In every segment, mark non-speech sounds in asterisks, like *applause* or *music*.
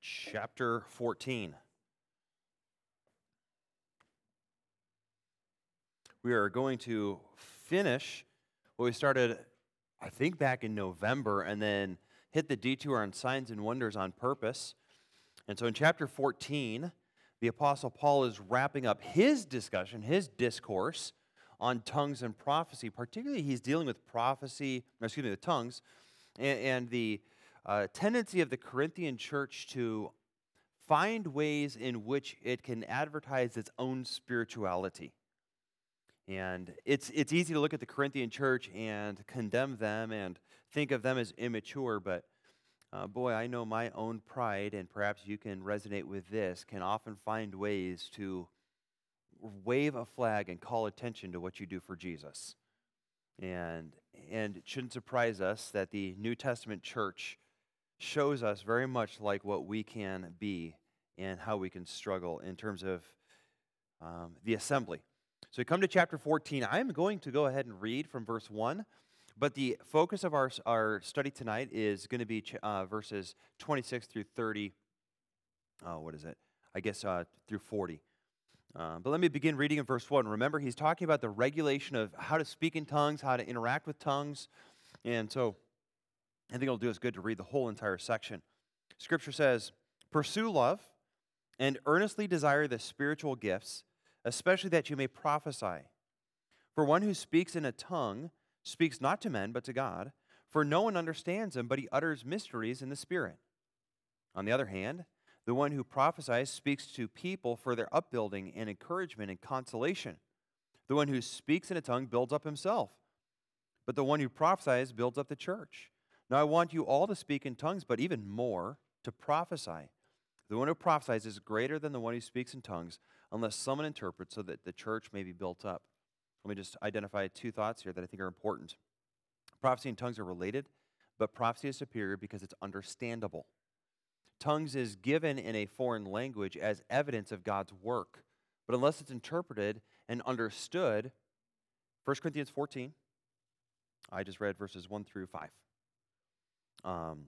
chapter 14. We are going to finish what we started, I think, back in November, and then hit the detour on signs and wonders on purpose. And so in chapter 14, the Apostle Paul is wrapping up his discussion, his discourse on tongues and prophecy. Particularly, he's dealing with prophecy, excuse me, the tongues, and, and the uh, tendency of the Corinthian church to find ways in which it can advertise its own spirituality. And it's, it's easy to look at the Corinthian church and condemn them and think of them as immature, but uh, boy, I know my own pride, and perhaps you can resonate with this, can often find ways to wave a flag and call attention to what you do for Jesus. And, and it shouldn't surprise us that the New Testament church shows us very much like what we can be and how we can struggle in terms of um, the assembly. So we come to chapter 14. I'm going to go ahead and read from verse 1, but the focus of our, our study tonight is going to be uh, verses 26 through 30. Oh, what is it? I guess uh, through 40. Uh, but let me begin reading in verse 1. Remember, he's talking about the regulation of how to speak in tongues, how to interact with tongues. And so I think it'll do us good to read the whole entire section. Scripture says, Pursue love and earnestly desire the spiritual gifts, especially that you may prophesy. For one who speaks in a tongue speaks not to men, but to God, for no one understands him, but he utters mysteries in the Spirit. On the other hand, the one who prophesies speaks to people for their upbuilding and encouragement and consolation. The one who speaks in a tongue builds up himself, but the one who prophesies builds up the church. Now I want you all to speak in tongues, but even more to prophesy. The one who prophesies is greater than the one who speaks in tongues, unless someone interprets so that the church may be built up. Let me just identify two thoughts here that I think are important. Prophecy and tongues are related, but prophecy is superior because it's understandable. Tongues is given in a foreign language as evidence of God's work, but unless it's interpreted and understood, 1 Corinthians 14, I just read verses 1 through 5. Um,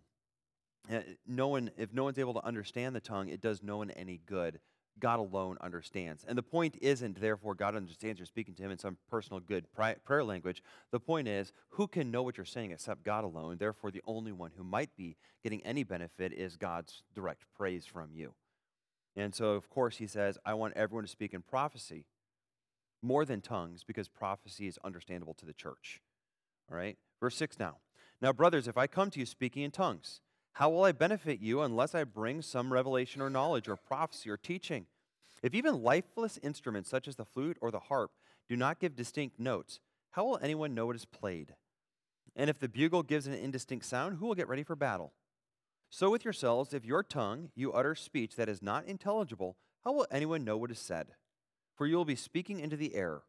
eh, no one, if no one's able to understand the tongue, it does no one any good. God alone understands. And the point isn't, therefore, God understands you're speaking to him in some personal good prayer language. The point is, who can know what you're saying except God alone? Therefore, the only one who might be getting any benefit is God's direct praise from you. And so, of course, he says, I want everyone to speak in prophecy more than tongues because prophecy is understandable to the church. All right? Verse 6 now. Now, brothers, if I come to you speaking in tongues, how will I benefit you unless I bring some revelation or knowledge or prophecy or teaching? If even lifeless instruments such as the flute or the harp do not give distinct notes, how will anyone know it is played? And if the bugle gives an indistinct sound, who will get ready for battle? So with yourselves, if your tongue you utter speech that is not intelligible, how will anyone know what is said? For you will be speaking into the air.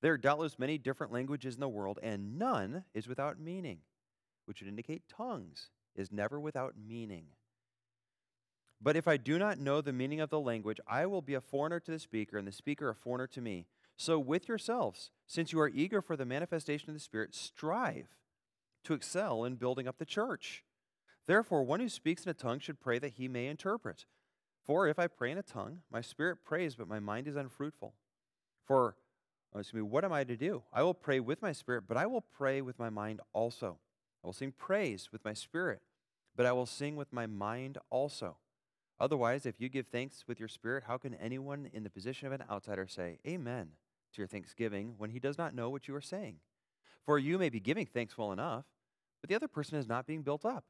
There are doubtless many different languages in the world, and none is without meaning which would indicate tongues, is never without meaning. But if I do not know the meaning of the language, I will be a foreigner to the speaker, and the speaker a foreigner to me. So, with yourselves, since you are eager for the manifestation of the Spirit, strive to excel in building up the church. Therefore, one who speaks in a tongue should pray that he may interpret. For if I pray in a tongue, my spirit prays, but my mind is unfruitful. For, excuse me, what am I to do? I will pray with my spirit, but I will pray with my mind also. I will sing praise with my spirit, but I will sing with my mind also. Otherwise, if you give thanks with your spirit, how can anyone in the position of an outsider say, Amen, to your thanksgiving when he does not know what you are saying? For you may be giving thanks well enough, but the other person is not being built up.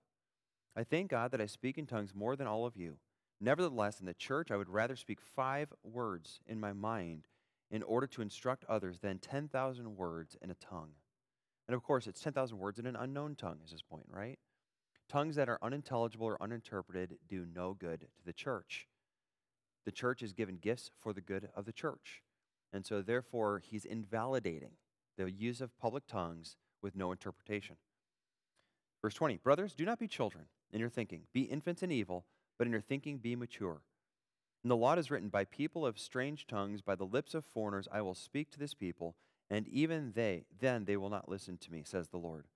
I thank God that I speak in tongues more than all of you. Nevertheless, in the church, I would rather speak five words in my mind in order to instruct others than 10,000 words in a tongue. And of course, it's 10,000 words in an unknown tongue, is his point, right? Tongues that are unintelligible or uninterpreted do no good to the church. The church is given gifts for the good of the church. And so, therefore, he's invalidating the use of public tongues with no interpretation. Verse 20 Brothers, do not be children in your thinking. Be infants in evil, but in your thinking be mature. And the law is written, By people of strange tongues, by the lips of foreigners, I will speak to this people and even they, then they will not listen to me, says the Lord.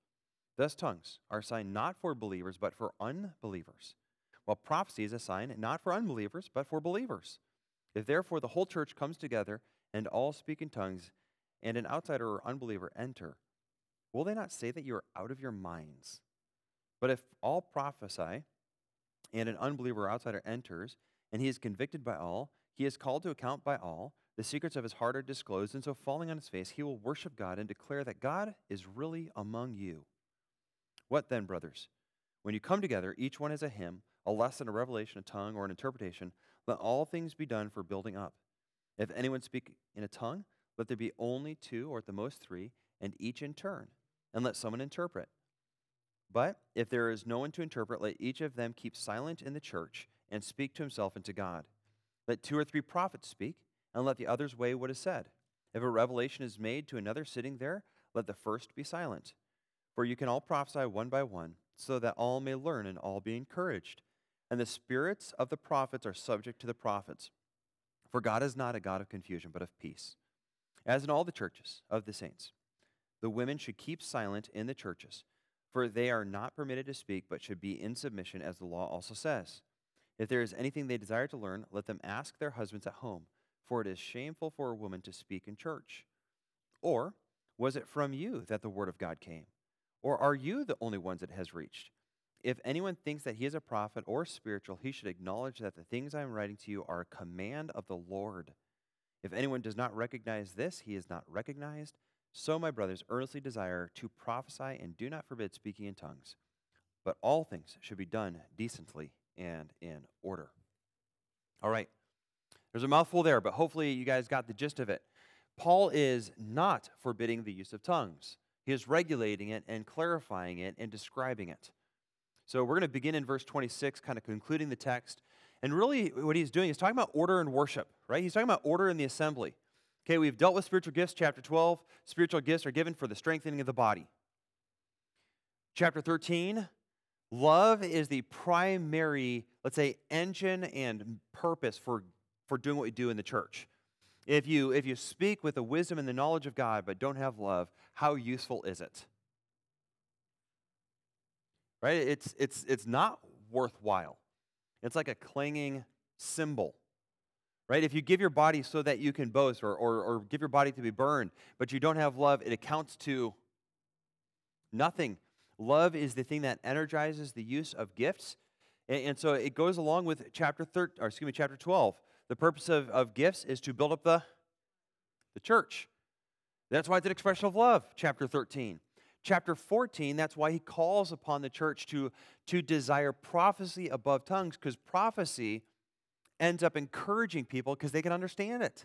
Thus, tongues are a sign not for believers, but for unbelievers. while prophecy is a sign not for unbelievers, but for believers. If therefore the whole church comes together and all speak in tongues, and an outsider or unbeliever enter, will they not say that you are out of your minds? But if all prophesy, and an unbeliever or outsider enters, and he is convicted by all, he is called to account by all, the secrets of his heart are disclosed, and so falling on his face, he will worship God and declare that God is really among you. What then, brothers? When you come together, each one has a hymn, a lesson, a revelation, a tongue, or an interpretation. Let all things be done for building up. If anyone speak in a tongue, let there be only two, or at the most three, and each in turn, and let someone interpret. But if there is no one to interpret, let each of them keep silent in the church and speak to himself and to God. Let two or three prophets speak, and let the others weigh what is said. If a revelation is made to another sitting there, let the first be silent. For you can all prophesy one by one, so that all may learn and all be encouraged. And the spirits of the prophets are subject to the prophets. For God is not a God of confusion, but of peace. As in all the churches of the saints, the women should keep silent in the churches, for they are not permitted to speak, but should be in submission, as the law also says. If there is anything they desire to learn, let them ask their husbands at home, for it is shameful for a woman to speak in church. Or was it from you that the word of God came? Or are you the only ones it has reached? If anyone thinks that he is a prophet or spiritual, he should acknowledge that the things I am writing to you are a command of the Lord. If anyone does not recognize this, he is not recognized. So, my brothers, earnestly desire to prophesy and do not forbid speaking in tongues. But all things should be done decently and in order. All right. There's a mouthful there, but hopefully you guys got the gist of it. Paul is not forbidding the use of tongues. He is regulating it and clarifying it and describing it. So we're going to begin in verse 26, kind of concluding the text. And really, what he's doing is talking about order and worship, right? He's talking about order in the assembly. Okay, we've dealt with spiritual gifts, chapter 12. Spiritual gifts are given for the strengthening of the body. Chapter 13, love is the primary, let's say, engine and purpose for, for doing what we do in the church. If you, if you speak with the wisdom and the knowledge of God but don't have love, how useful is it? Right? It's, it's, it's not worthwhile. It's like a clanging cymbal. Right? If you give your body so that you can boast or, or, or give your body to be burned, but you don't have love, it accounts to nothing. Love is the thing that energizes the use of gifts. And, and so it goes along with chapter 13, or excuse me, chapter 12 the purpose of, of gifts is to build up the, the church. That's why it's an expression of love, chapter 13. Chapter 14, that's why he calls upon the church to, to desire prophecy above tongues, because prophecy ends up encouraging people because they can understand it.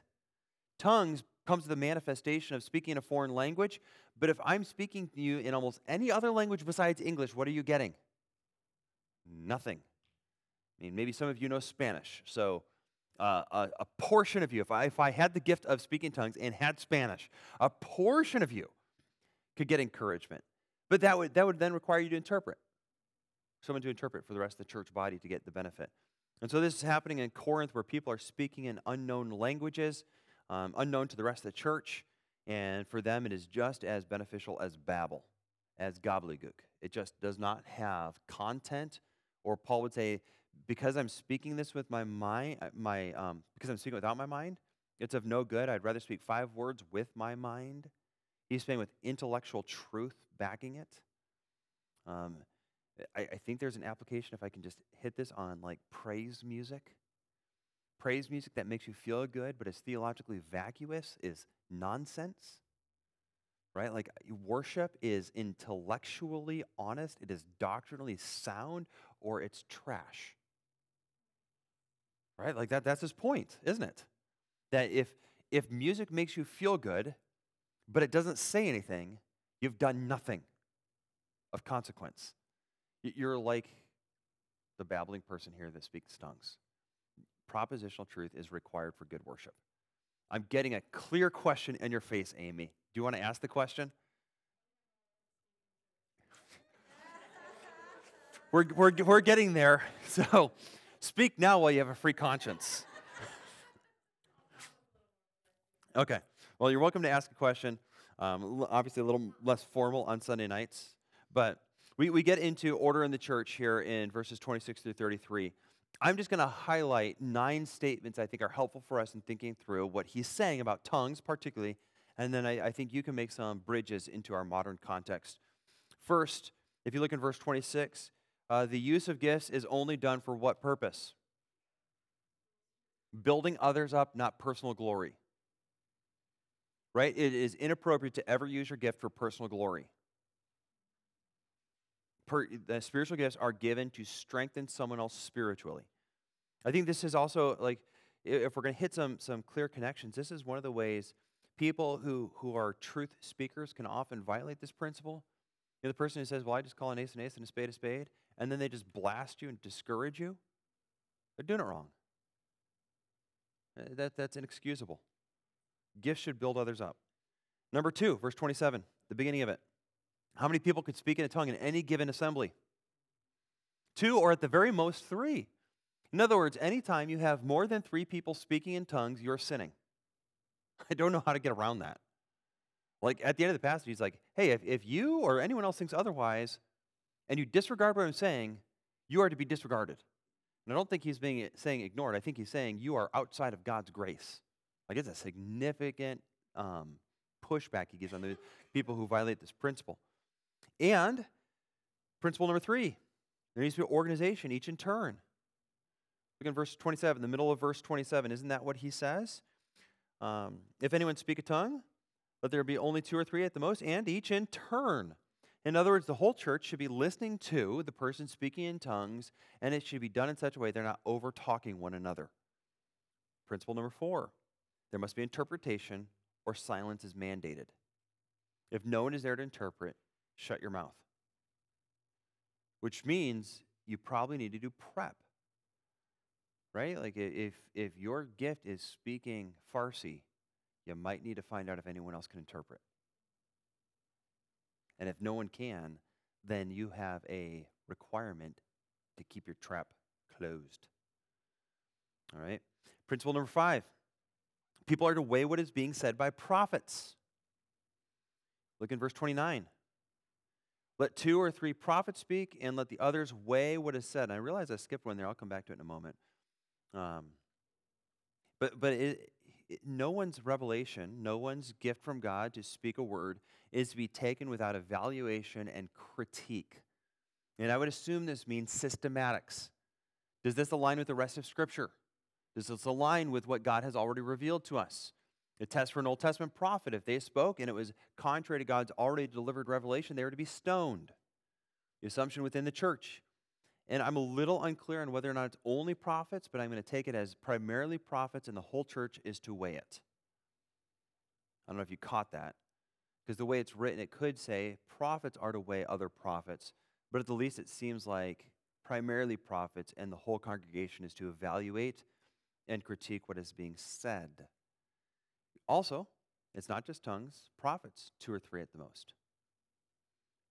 Tongues comes to the manifestation of speaking a foreign language, but if I'm speaking to you in almost any other language besides English, what are you getting? Nothing. I mean, maybe some of you know Spanish, so uh, a, a, portion of you, if I, if I had the gift of speaking tongues and had Spanish, a portion of you could get encouragement. But that would, that would then require you to interpret, someone to interpret for the rest of the church body to get the benefit. And so this is happening in Corinth where people are speaking in unknown languages, um, unknown to the rest of the church. And for them, it is just as beneficial as Babel, as gobbledygook. It just does not have content, or Paul would say, because I'm speaking this with my mind, uh, my um, because I'm speaking without my mind, it's of no good. I'd rather speak five words with my mind. He's saying with intellectual truth backing it. Um, I, I think there's an application if I can just hit this on like praise music. Praise music that makes you feel good, but is theologically vacuous is nonsense. Right? Like worship is intellectually honest, it is doctrinally sound, or it's trash. Right? Like that that's his point, isn't it? That if if music makes you feel good, but it doesn't say anything, you've done nothing of consequence. You're like the babbling person here that speaks tongues. Propositional truth is required for good worship. I'm getting a clear question in your face, Amy. Do you want to ask the question? *laughs* we're, we're, we're getting there. *laughs* So Speak now while you have a free conscience. okay. Well, you're welcome to ask a question. Um, obviously, a little less formal on Sunday nights, but We, we get into order in the church here in verses 26 through 33. I'm just going to highlight nine statements I think are helpful for us in thinking through what he's saying about tongues, particularly, and then I, I think you can make some bridges into our modern context. First, if you look in verse 26, uh, the use of gifts is only done for what purpose? Building others up, not personal glory. Right? It is inappropriate to ever use your gift for personal glory per, the spiritual gifts are given to strengthen someone else spiritually. I think this is also like if we're going to hit some some clear connections, this is one of the ways people who who are truth speakers can often violate this principle. You know, the person who says, "Well, I just call an ace an ace and a spade a spade," and then they just blast you and discourage you. They're doing it wrong. Uh, that, that's inexcusable. Gifts should build others up. Number two, verse 27, the beginning of it. How many people could speak in a tongue in any given assembly? Two, or at the very most, three. In other words, anytime you have more than three people speaking in tongues, you're sinning. *laughs* I don't know how to get around that. Like at the end of the passage, he's like, hey, if, if you or anyone else thinks otherwise, and you disregard what I'm saying, you are to be disregarded. And I don't think he's being saying ignored. I think he's saying you are outside of God's grace. Like it's a significant um, pushback he gives on the people who violate this principle. And principle number three, there needs to be organization, each in turn. Look in verse 27, the middle of verse 27. Isn't that what he says? Um, if anyone speak a tongue, let there be only two or three at the most, and each in turn. In other words, the whole church should be listening to the person speaking in tongues, and it should be done in such a way they're not over talking one another. Principle number four there must be interpretation, or silence is mandated. If no one is there to interpret, shut your mouth. Which means you probably need to do prep. Right? Like if if your gift is speaking Farsi, you might need to find out if anyone else can interpret. And if no one can, then you have a requirement to keep your trap closed. All right? Principle number 5. People are to weigh what is being said by prophets. Look in verse 29. Let two or three prophets speak, and let the others weigh what is said. And I realize I skipped one there. I'll come back to it in a moment. Um, but but it, no one's revelation, no one's gift from God to speak a word is to be taken without evaluation and critique. And I would assume this means systematics. Does this align with the rest of Scripture? Does this align with what God has already revealed to us? A test for an Old Testament prophet, if they spoke and it was contrary to God's already delivered revelation, they were to be stoned. The assumption within the church. And I'm a little unclear on whether or not it's only prophets, but I'm going to take it as primarily prophets, and the whole church is to weigh it. I don't know if you caught that. Because the way it's written, it could say prophets are to weigh other prophets, but at the least it seems like primarily prophets, and the whole congregation is to evaluate and critique what is being said. Also, it's not just tongues, prophets, two or three at the most.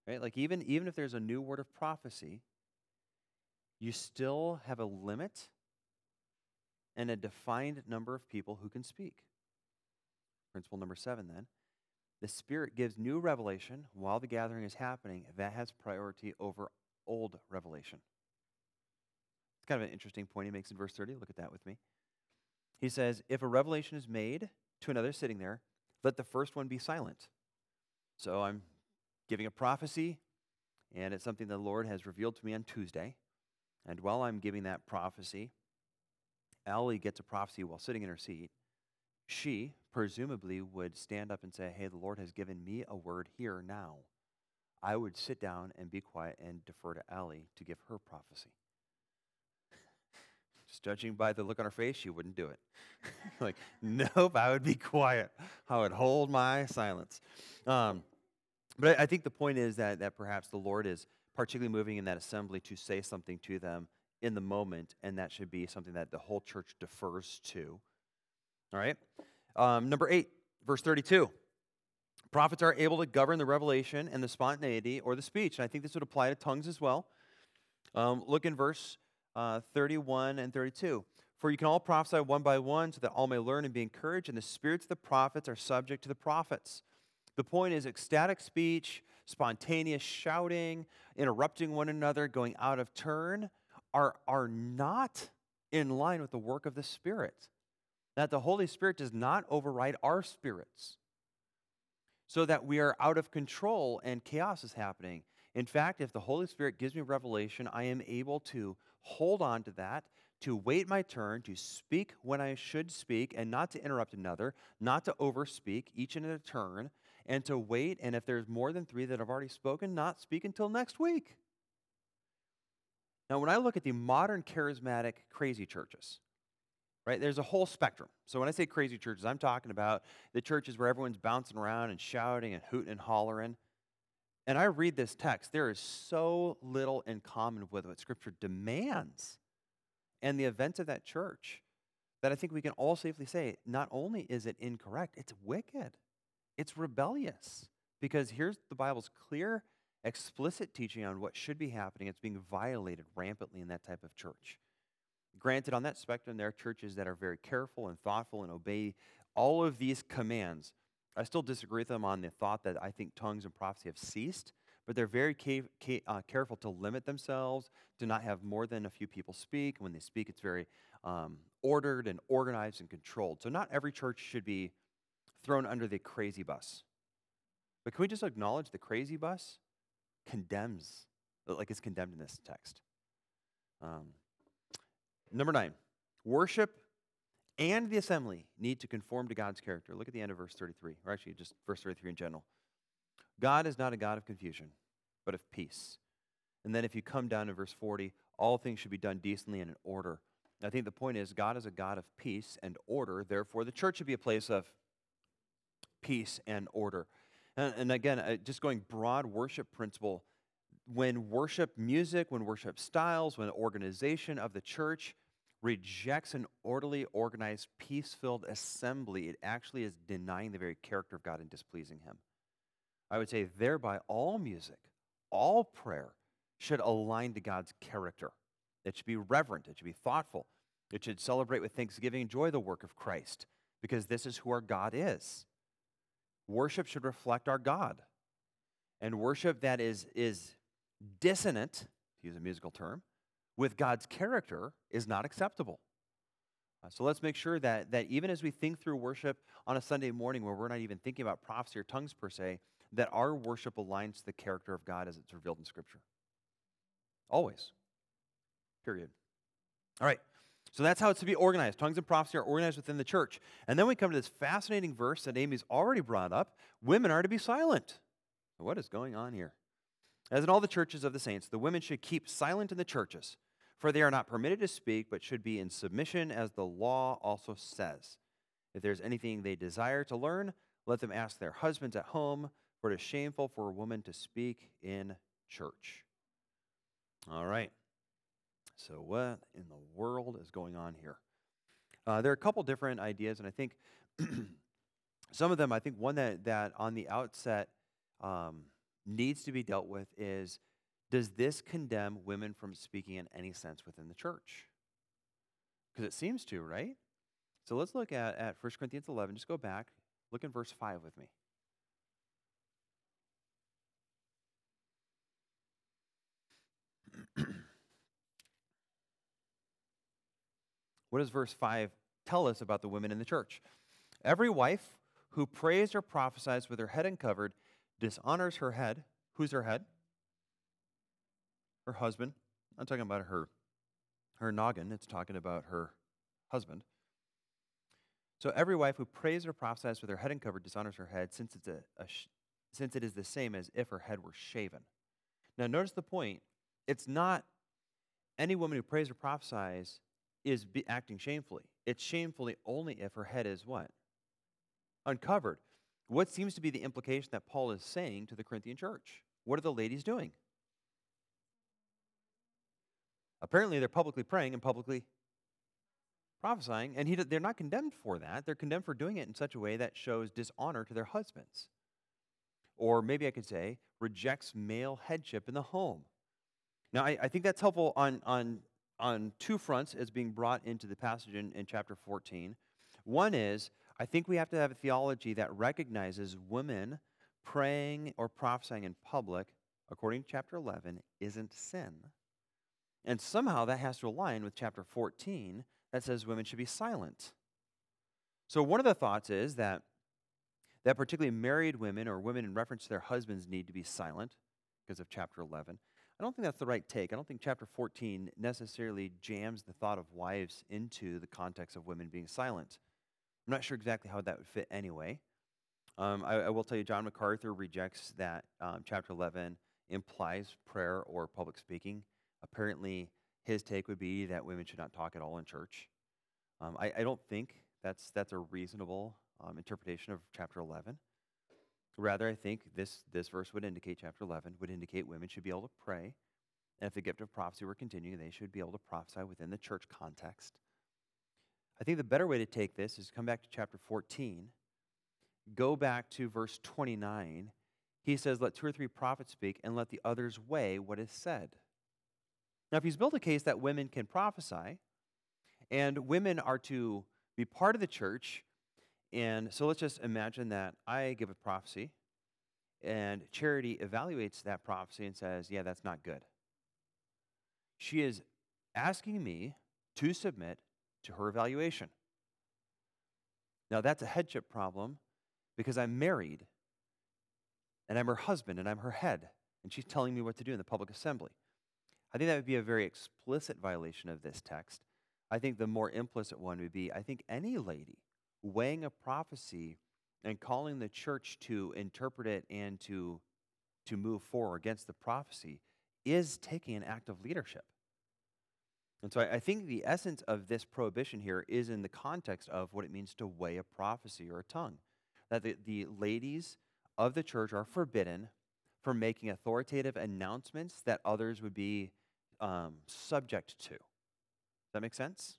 Right? Like even, even if there's a new word of prophecy, you still have a limit and a defined number of people who can speak. Principle number seven, then. The Spirit gives new revelation while the gathering is happening. That has priority over old revelation. It's kind of an interesting point he makes in verse 30. Look at that with me. He says, If a revelation is made to another sitting there, let the first one be silent. So I'm giving a prophecy, and it's something the Lord has revealed to me on Tuesday. And while I'm giving that prophecy, Allie gets a prophecy while sitting in her seat. She presumably would stand up and say, Hey, the Lord has given me a word here now. I would sit down and be quiet and defer to Allie to give her prophecy. *laughs* Just judging by the look on her face, she wouldn't do it. *laughs* like, nope, I would be quiet. I would hold my silence. Um, but I, I think the point is that, that perhaps the Lord is particularly moving in that assembly to say something to them in the moment, and that should be something that the whole church defers to. All right? Um, number eight, verse 32. Prophets are able to govern the revelation and the spontaneity or the speech. And I think this would apply to tongues as well. Um, look in verse uh, 31 and 32. For you can all prophesy one by one, so that all may learn and be encouraged, and the spirits of the prophets are subject to the prophets. The point is ecstatic speech, spontaneous shouting, interrupting one another, going out of turn are, are not in line with the work of the Spirit. That the Holy Spirit does not override our spirits so that we are out of control and chaos is happening. In fact, if the Holy Spirit gives me revelation, I am able to hold on to that, to wait my turn, to speak when I should speak, and not to interrupt another, not to overspeak each and a turn, and to wait. And if there's more than three that have already spoken, not speak until next week. Now, when I look at the modern charismatic crazy churches, right, there's a whole spectrum. So when I say crazy churches, I'm talking about the churches where everyone's bouncing around and shouting and hooting and hollering. And I read this text, there is so little in common with what Scripture demands and the events of that church that I think we can all safely say not only is it incorrect, it's wicked, it's rebellious. Because here's the Bible's clear, explicit teaching on what should be happening. It's being violated rampantly in that type of church. Granted, on that spectrum, there are churches that are very careful and thoughtful and obey all of these commands I still disagree with them on the thought that I think tongues and prophecy have ceased, but they're very uh, careful to limit themselves, to not have more than a few people speak. When they speak, it's very um, ordered and organized and controlled. So not every church should be thrown under the crazy bus. But can we just acknowledge the crazy bus condemns, like it's condemned in this text? Um, number nine, worship and the assembly need to conform to God's character. Look at the end of verse 33, or actually just verse 33 in general. God is not a God of confusion, but of peace. And then if you come down to verse 40, all things should be done decently and in order. I think the point is God is a God of peace and order. Therefore, the church should be a place of peace and order. And, and again, uh, just going broad worship principle, when worship music, when worship styles, when organization of the church rejects an orderly, organized, peace filled assembly, it actually is denying the very character of God and displeasing Him. I would say, thereby, all music, all prayer should align to God's character. It should be reverent, it should be thoughtful, it should celebrate with thanksgiving, joy, the work of Christ, because this is who our God is. Worship should reflect our God. And worship that is, is dissonant, to use a musical term, with God's character is not acceptable. Uh, so let's make sure that, that even as we think through worship on a Sunday morning where we're not even thinking about prophecy or tongues per se, that our worship aligns to the character of God as it's revealed in Scripture. Always. Period. All right. So that's how it's to be organized. Tongues and prophecy are organized within the church. And then we come to this fascinating verse that Amy's already brought up women are to be silent. What is going on here? As in all the churches of the saints, the women should keep silent in the churches for they are not permitted to speak, but should be in submission, as the law also says. If there's anything they desire to learn, let them ask their husbands at home, for it is shameful for a woman to speak in church. All right. So, what in the world is going on here? Uh, there are a couple different ideas, and I think *clears throat* some of them, I think one that, that on the outset um, needs to be dealt with is does this condemn women from speaking in any sense within the church? Because it seems to, right? So let's look at, at 1 Corinthians 11. Just go back. Look in verse 5 with me. *clears throat* what does verse 5 tell us about the women in the church? Every wife who prays or prophesies with her head uncovered dishonors her head. Who's her head? her husband. I'm talking about her, her noggin. It's talking about her husband. So every wife who prays or prophesies with her head uncovered dishonors her head, since it's a, a sh- since it is the same as if her head were shaven. Now, notice the point. It's not any woman who prays or prophesies is acting shamefully. It's shamefully only if her head is what? Uncovered. What seems to be the implication that Paul is saying to the Corinthian church? What are the ladies doing? Apparently, they're publicly praying and publicly prophesying, and he, they're not condemned for that. They're condemned for doing it in such a way that shows dishonor to their husbands. Or maybe I could say, rejects male headship in the home. Now, I, I think that's helpful on, on, on two fronts as being brought into the passage in, in chapter 14. One is, I think we have to have a theology that recognizes women praying or prophesying in public, according to chapter 11, isn't sin. And somehow that has to align with chapter 14 that says women should be silent. So one of the thoughts is that that particularly married women or women in reference to their husbands need to be silent because of chapter 11. I don't think that's the right take. I don't think chapter 14 necessarily jams the thought of wives into the context of women being silent. I'm not sure exactly how that would fit anyway. Um, I, I, will tell you, John MacArthur rejects that um, chapter 11 implies prayer or public speaking. Apparently, his take would be that women should not talk at all in church. Um, I, I, don't think that's, that's a reasonable um, interpretation of chapter 11. Rather, I think this, this verse would indicate, chapter 11, would indicate women should be able to pray. And if the gift of prophecy were continuing, they should be able to prophesy within the church context. I think the better way to take this is come back to chapter 14, go back to verse 29. He says, Let two or three prophets speak, and let the others weigh what is said. Now, if he's built a case that women can prophesy, and women are to be part of the church, and so let's just imagine that I give a prophecy, and Charity evaluates that prophecy and says, Yeah, that's not good. She is asking me to submit to her evaluation. Now, that's a headship problem because I'm married and I'm her husband and I'm her head, and she's telling me what to do in the public assembly. I think that would be a very explicit violation of this text. I think the more implicit one would be I think any lady weighing a prophecy and calling the church to interpret it and to, to move forward against the prophecy is taking an act of leadership. And so I, I, think the essence of this prohibition here is in the context of what it means to weigh a prophecy or a tongue. That the, the ladies of the church are forbidden from making authoritative announcements that others would be um, subject to. Does that make sense?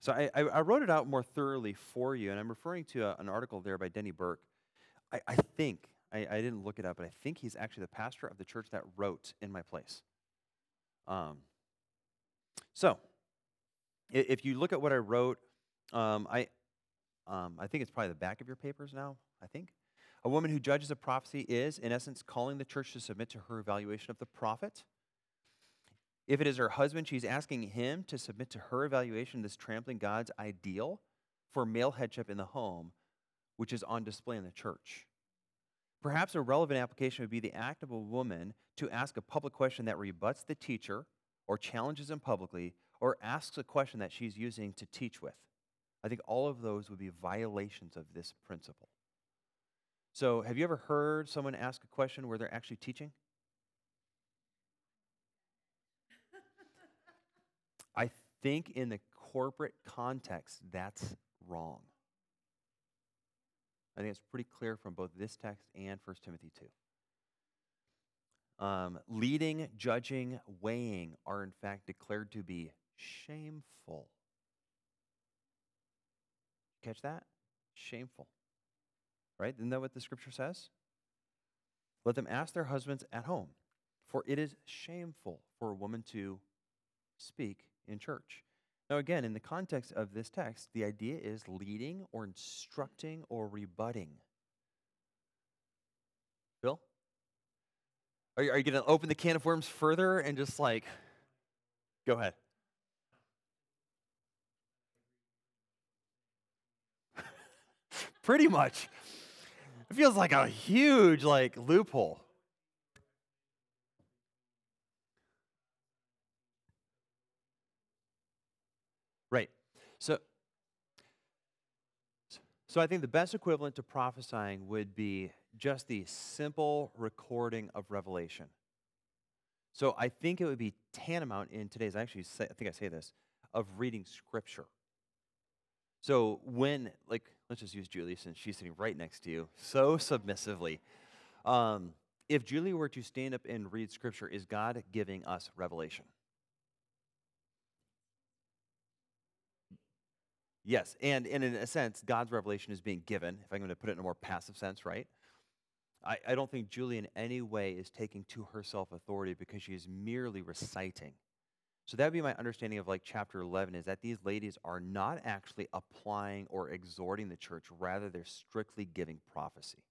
So I, I, wrote it out more thoroughly for you, and I'm referring to a, an article there by Denny Burk. I, I think, I, I, didn't look it up, but I think he's actually the pastor of the church that wrote in my place. Um, so if you look at what I wrote, um, I, um, I think it's probably the back of your papers now, I think. A woman who judges a prophecy is, in essence, calling the church to submit to her evaluation of the prophet. If it is her husband, she's asking him to submit to her evaluation, this trampling God's ideal for male headship in the home, which is on display in the church. Perhaps a relevant application would be the act of a woman to ask a public question that rebuts the teacher or challenges him publicly or asks a question that she's using to teach with. I think all of those would be violations of this principle. So, have you ever heard someone ask a question where they're actually teaching? I think in the corporate context, that's wrong. I think it's pretty clear from both this text and 1 Timothy 2. Um, leading, judging, weighing are in fact declared to be shameful. Catch that? Shameful. Right? Isn't that what the scripture says? Let them ask their husbands at home, for it is shameful for a woman to speak in church. Now, again, in the context of this text, the idea is leading or instructing or rebutting. Bill? Are you, are you going to open the can of worms further and just like, go ahead? *laughs* Pretty much. It feels like a huge like loophole. So, so I think the best equivalent to prophesying would be just the simple recording of revelation. So I think it would be tantamount in today's, actually I think I say this, of reading scripture. So when, like, let's just use Julie since she's sitting right next to you so *laughs* submissively. Um, if Julie were to stand up and read scripture, is God giving us revelation? Yes, and, and in a sense, God's revelation is being given, if I'm going to put it in a more passive sense, right? I, I don't think Julie in any way is taking to herself authority because she is merely reciting. So that would be my understanding of like chapter 11 is that these ladies are not actually applying or exhorting the church, rather, they're strictly giving prophecy.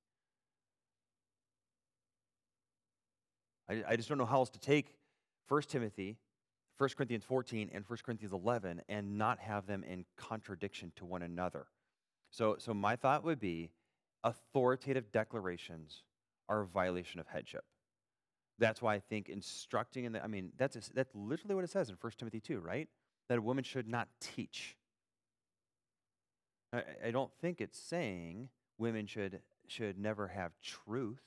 I, I just don't know how else to take 1 Timothy, 1 Corinthians 14, and 1 Corinthians 11 and not have them in contradiction to one another. So, so my thought would be authoritative declarations are a violation of headship. That's why I think instructing in the, I mean, that's, a, that's literally what it says in 1 Timothy 2, right? That a woman should not teach. I, I don't think it's saying women should, should never have truth.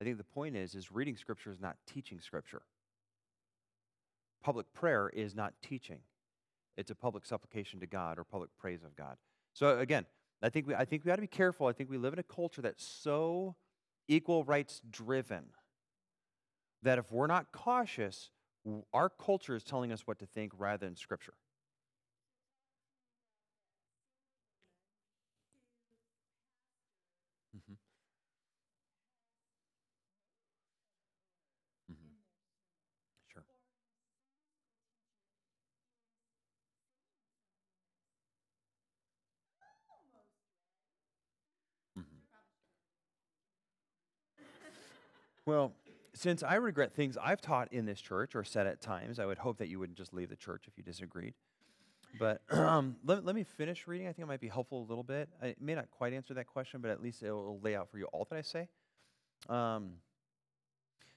I think the point is, is reading scripture is not teaching scripture. Public prayer is not teaching. It's a public supplication to God or public praise of God. So again, I think we, I think we ought to be careful. I think we live in a culture that's so equal rights driven that if we're not cautious, our culture is telling us what to think rather than Scripture. Well, since I regret things I've taught in this church or said at times, I would hope that you wouldn't just leave the church if you disagreed. But *clears throat* um, let, let me finish reading. I think it might be helpful a little bit. It may not quite answer that question, but at least it will lay out for you all that I say. Um,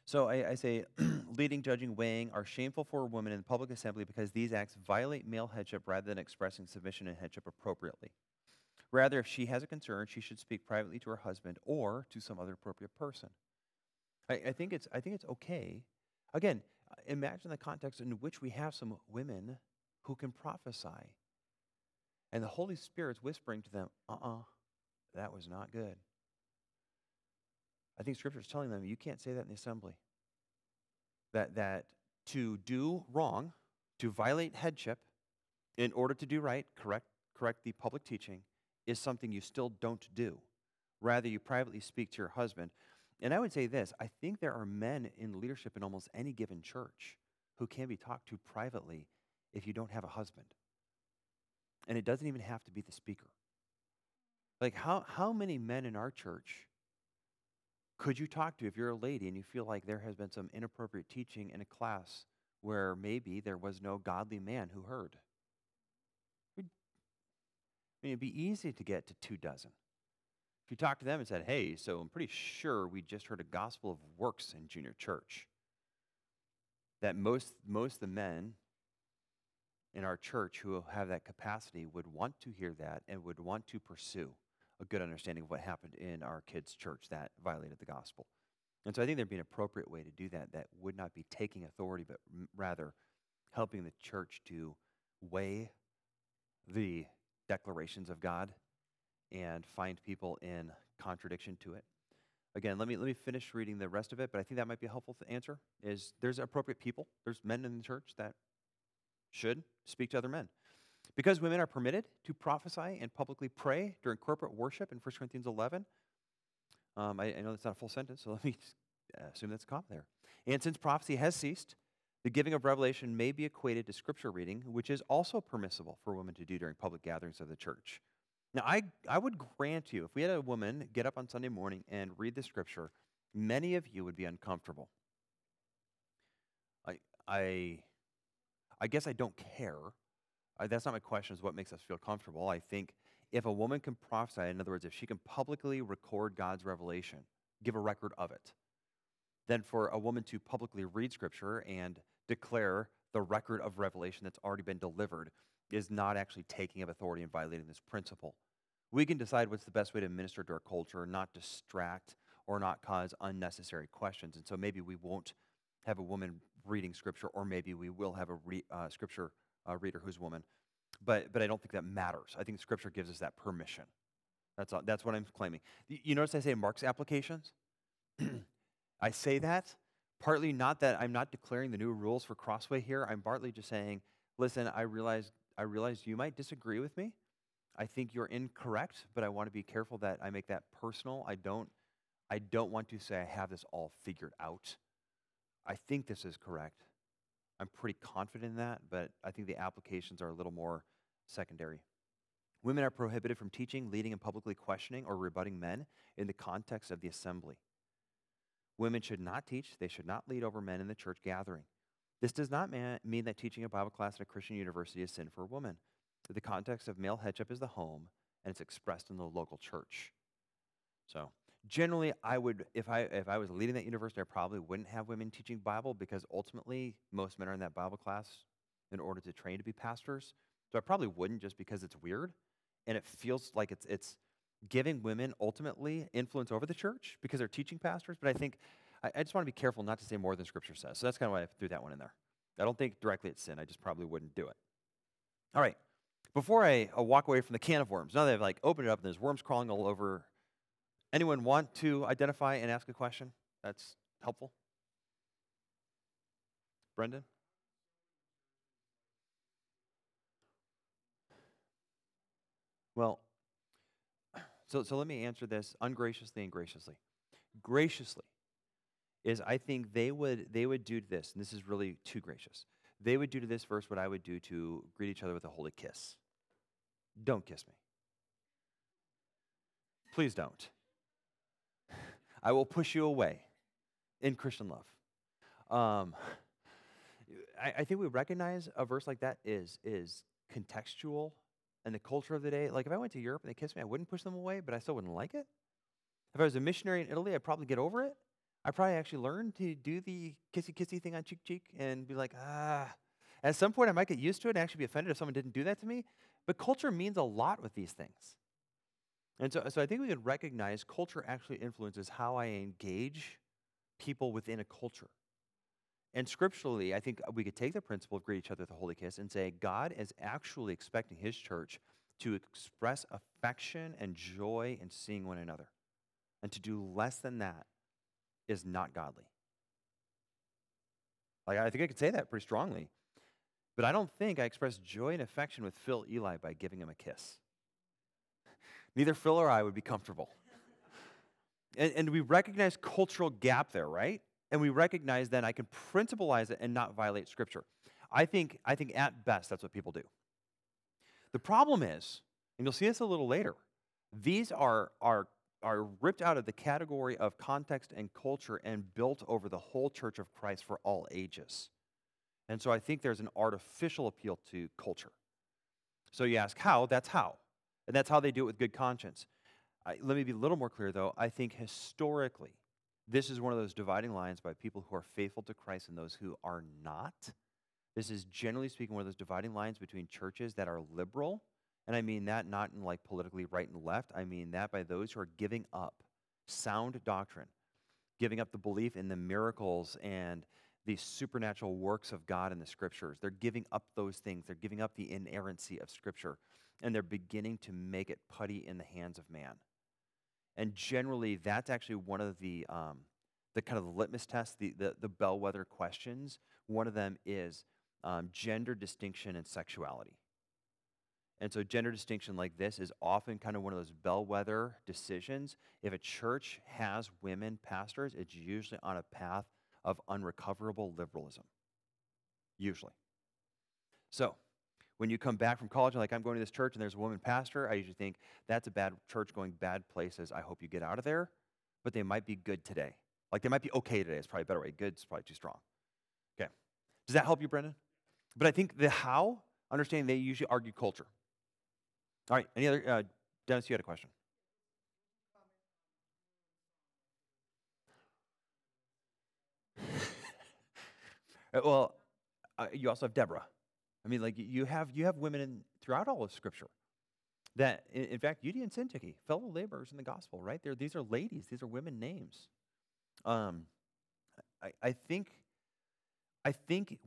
so I, I say, *clears throat* leading, judging, weighing are shameful for a woman in the public assembly because these acts violate male headship rather than expressing submission and headship appropriately. Rather, if she has a concern, she should speak privately to her husband or to some other appropriate person. I, I, think it's, I think it's okay. Again, imagine the context in which we have some women who can prophesy. And the Holy Spirit's whispering to them, uh uh-uh, uh that was not good. I think Scripture is telling them you can't say that in the assembly. That, that to do wrong, to violate headship, in order to do right, correct, correct the public teaching, is something you still don't do. Rather, you privately speak to your husband. And I would say this I think there are men in leadership in almost any given church who can be talked to privately if you don't have a husband. And it doesn't even have to be the speaker. Like, how, how many men in our church could you talk to if you're a lady and you feel like there has been some inappropriate teaching in a class where maybe there was no godly man who heard? I mean, it'd be easy to get to two dozen. You talk to them and said, hey, so I'm pretty sure we just heard a gospel of works in junior church, that most, most of the men in our church who have that capacity would want to hear that and would want to pursue a good understanding of what happened in our kids' church that violated the gospel. And so I think there'd be an appropriate way to do that that would not be taking authority, but rather helping the church to weigh the declarations of God and find people in contradiction to it. Again, let me, let me finish reading the rest of it, but I think that might be a helpful answer. Is there's appropriate people, there's men in the church that should speak to other men. Because women are permitted to prophesy and publicly pray during corporate worship in 1 Corinthians 11. Um, I, I, know that's not a full sentence, so *laughs* let me assume that's a comma there. And since prophecy has ceased, the giving of revelation may be equated to scripture reading, which is also permissible for women to do during public gatherings of the church. Now, I, I would grant you, if we had a woman get up on Sunday morning and read the scripture, many of you would be uncomfortable. I, I, I guess I don't care. I, that's not my question, is what makes us feel comfortable. I think if a woman can prophesy, in other words, if she can publicly record God's revelation, give a record of it, then for a woman to publicly read scripture and declare the record of revelation that's already been delivered is not actually taking up authority and violating this principle. We can decide what's the best way to minister to our culture, not distract or not cause unnecessary questions. And so maybe we won't have a woman reading scripture, or maybe we will have a re, uh, scripture uh, reader who's a woman. But, but I don't think that matters. I think scripture gives us that permission. That's, all, that's what I'm claiming. You notice I say Mark's applications? *clears throat* I say that partly not that I'm not declaring the new rules for Crossway here. I'm partly just saying, listen, I realize I realize you might disagree with me. I think you're incorrect, but I want to be careful that I make that personal. I don't I don't want to say I have this all figured out. I think this is correct. I'm pretty confident in that, but I think the applications are a little more secondary. Women are prohibited from teaching, leading, and publicly questioning or rebutting men in the context of the assembly. Women should not teach, they should not lead over men in the church gathering. This does not man, mean that teaching a Bible class at a Christian university is sin for a woman. The context of male headship is the home, and it's expressed in the local church. So, generally, I would, if I, if I was leading that university, I probably wouldn't have women teaching Bible because ultimately, most men are in that Bible class in order to train to be pastors. So, I probably wouldn't just because it's weird and it feels like it's, it's giving women ultimately influence over the church because they're teaching pastors. But I think I, I just want to be careful not to say more than Scripture says. So that's kind of why I threw that one in there. I don't think directly it's sin. I just probably wouldn't do it. All right. Before I walk away from the can of worms, now that I've like opened it up and there's worms crawling all over, anyone want to identify and ask a question? That's helpful. Brendan? Well, so, so let me answer this ungraciously and graciously. Graciously is I think they would they would do this, and this is really too gracious. They would do to this verse what I would do to greet each other with a holy kiss. Don't kiss me. Please don't. I will push you away in Christian love. Um, I, I think we recognize a verse like that is is contextual and the culture of the day. Like if I went to Europe and they kissed me, I wouldn't push them away, but I still wouldn't like it. If I was a missionary in Italy, I'd probably get over it. I probably actually learned to do the kissy kissy thing on cheek cheek and be like, ah. At some point, I might get used to it and actually be offended if someone didn't do that to me. But culture means a lot with these things. And so, so I think we can recognize culture actually influences how I engage people within a culture. And scripturally, I think we could take the principle of greet each other with a holy kiss and say God is actually expecting his church to express affection and joy in seeing one another. And to do less than that is not godly. Like, I think I could say that pretty strongly. But I don't think I express joy and affection with Phil Eli by giving him a kiss. Neither Phil or I would be comfortable. and, and we recognize cultural gap there, right? and we recognize then I can principalize it and not violate Scripture. I think, I think at best that's what people do. The problem is, and you'll see this a little later, these are, are, are ripped out of the category of context and culture and built over the whole church of Christ for all ages. And so I think there's an artificial appeal to culture. So you ask how? That's how. And that's how they do it with good conscience. I, let me be a little more clear, though. I think historically, this is one of those dividing lines by people who are faithful to Christ and those who are not. This is generally speaking one of those dividing lines between churches that are liberal, and I mean that not in like politically right and left. I mean that by those who are giving up sound doctrine, giving up the belief in the miracles and the supernatural works of God in the scriptures. They're giving up those things. They're giving up the inerrancy of scripture, and they're beginning to make it putty in the hands of man. And generally, that's actually one of the, um, the kind of the litmus tests, the, the, the bellwether questions. One of them is um, gender distinction and sexuality. And so, gender distinction like this is often kind of one of those bellwether decisions. If a church has women pastors, it's usually on a path of unrecoverable liberalism. Usually. So, when you come back from college and like, I'm going to this church and there's a woman pastor, I usually think that's a bad church going bad places. I hope you get out of there. But they might be good today. Like they might be okay today. It's probably a better way. Good is probably too strong. Okay. Does that help you, Brendan? But I think the how, understanding they usually argue culture. All right. Any other? Uh, Dennis, you had a question. well, uh, you also have Deborah. I mean, like you have you have women in, throughout all of Scripture that, in, in fact, Euodia and Syntyche, fellow laborers in the gospel, right? There, these are ladies. These are women names. Um, I, I think, I think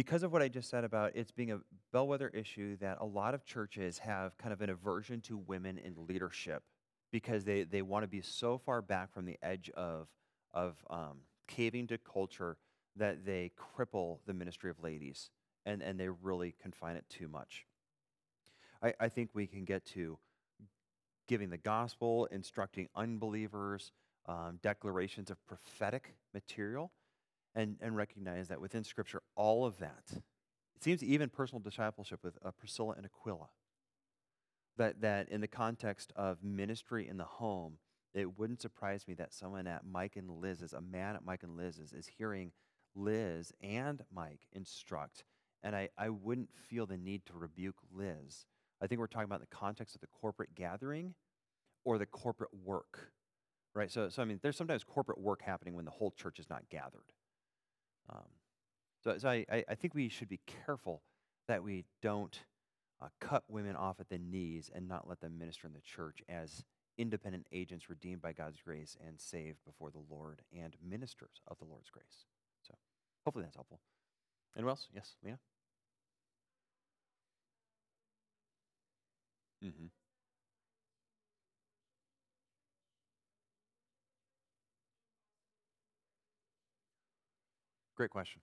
because of what I just said about it's being a bellwether issue, that a lot of churches have kind of an aversion to women in leadership because they, they want to be so far back from the edge of, of um, caving to culture that they cripple the ministry of ladies and, and they really confine it too much. I, I think we can get to giving the gospel, instructing unbelievers, um, declarations of prophetic material, and, and recognize that within Scripture, all of that, it seems even personal discipleship with uh, Priscilla and Aquila, that, that in the context of ministry in the home, it wouldn't surprise me that someone at Mike and Liz's, a man at Mike and Liz's, is hearing Liz and Mike instruct. And I, I wouldn't feel the need to rebuke Liz. I think we're talking about the context of the corporate gathering or the corporate work, right? So, so I mean, there's sometimes corporate work happening when the whole church is not gathered. Um, so, so I, I think we should be careful that we don't uh, cut women off at the knees and not let them minister in the church as independent agents redeemed by God's grace and saved before the Lord and ministers of the Lord's grace. So hopefully that's helpful. Anyone else? Yes, Lena? Mm-hmm. Great question.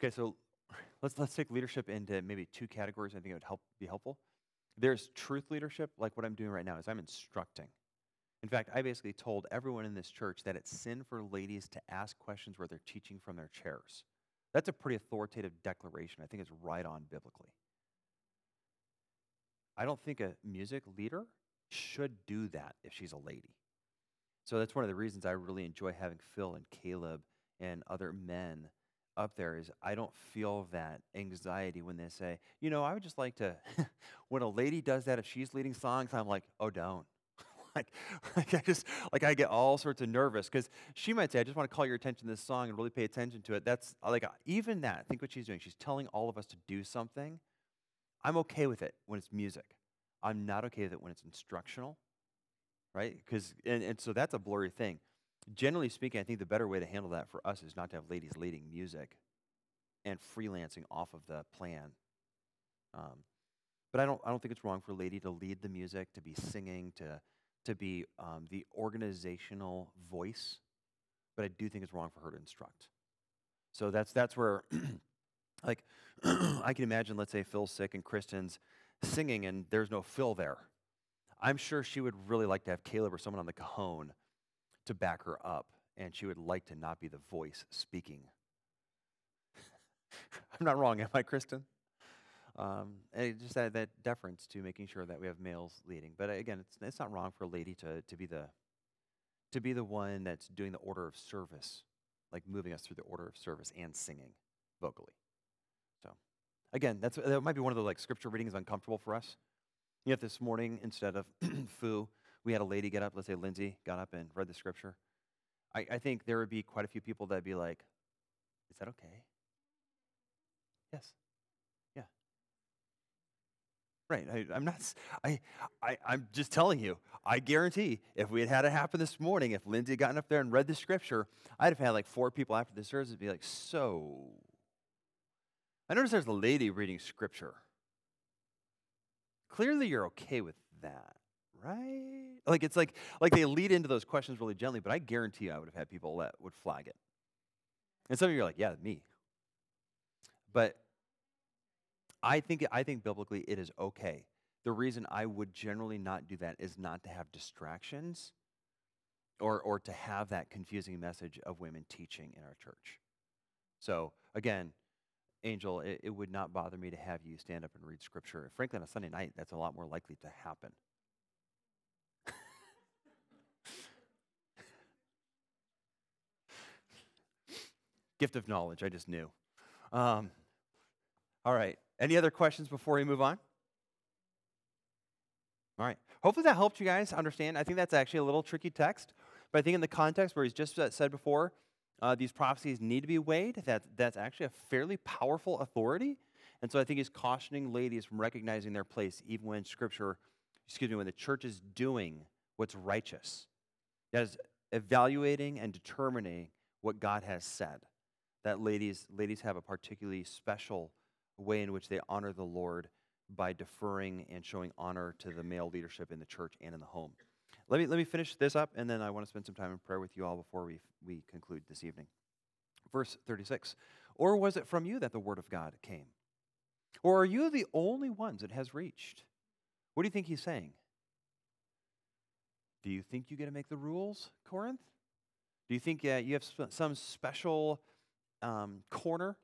Okay, so *laughs* let's let's take leadership into maybe two categories. I think it would help be helpful. There's truth leadership, like what I'm doing right now is I'm instructing. In fact, I basically told everyone in this church that it's sin for ladies to ask questions where they're teaching from their chairs. That's a pretty authoritative declaration. I think it's right on biblically. I don't think a music leader should do that if she's a lady. So that's one of the reasons I really enjoy having Phil and Caleb and other men up there is I don't feel that anxiety when they say, you know, I would just like to, *laughs* when a lady does that, if she's leading songs, I'm like, oh, don't. *laughs* like, like I just, like I get all sorts of nervous because she might say, I just want to call your attention to this song and really pay attention to it. That's uh, like, even that, think what she's doing. She's telling all of us to do something. I'm okay with it when it's music. I'm not okay with it when it's instructional, right? Because, and, and so that's a blurry thing generally speaking, I think the better way to handle that for us is not to have ladies leading music and freelancing off of the plan. Um, but I don't, I don't think it's wrong for a lady to lead the music, to be singing, to, to be um, the organizational voice. But I do think it's wrong for her to instruct. So that's, that's where, *clears throat* like, *clears throat* I can imagine, let's say Phil's sick and Kristen's singing and there's no Phil there. I'm sure she would really like to have Caleb or someone on the cajon to back her up, and she would like to not be the voice speaking. *laughs* I'm not wrong, am I, Kristen? Um, and just that, that deference to making sure that we have males leading. But again, it's, it's not wrong for a lady to, to, be the, to be the one that's doing the order of service, like moving us through the order of service and singing vocally. So, again, that's, that might be one of the like scripture readings uncomfortable for us. Yet this morning, instead of *clears throat* foo, we had a lady get up, let's say Lindsay got up and read the scripture, I, I think there would be quite a few people that'd be like, is that okay? Yes. Yeah. Right. I, am not, I, I, I'm just telling you, I guarantee if we had had it happen this morning, if Lindsay had gotten up there and read the scripture, I'd have had like four people after the service be like, so. I noticed there's a lady reading scripture. Clearly, you're okay with that right? Like it's like like they lead into those questions really gently, but I guarantee you I would have had people that would flag it. And some of you are like, yeah, me. But I think I think biblically it is okay. The reason I would generally not do that is not to have distractions or or to have that confusing message of women teaching in our church. So again, Angel, it, it would not bother me to have you stand up and read scripture. Frankly, on a Sunday night, that's a lot more likely to happen. Gift of knowledge, I just knew. Um, all right. Any other questions before we move on? All right. Hopefully that helped you guys understand. I think that's actually a little tricky text, but I think in the context where he's just said before, uh, these prophecies need to be weighed. That that's actually a fairly powerful authority, and so I think he's cautioning ladies from recognizing their place, even when Scripture, excuse me, when the church is doing what's righteous. That is evaluating and determining what God has said that ladies, ladies have a particularly special way in which they honor the Lord by deferring and showing honor to the male leadership in the church and in the home. Let me, let me finish this up, and then I want to spend some time in prayer with you all before we, we conclude this evening. Verse 36 Or was it from you that the word of God came? Or are you the only ones it has reached? What do you think he's saying? Do you think you get to make the rules, Corinth? Do you think uh, you have some special um, corner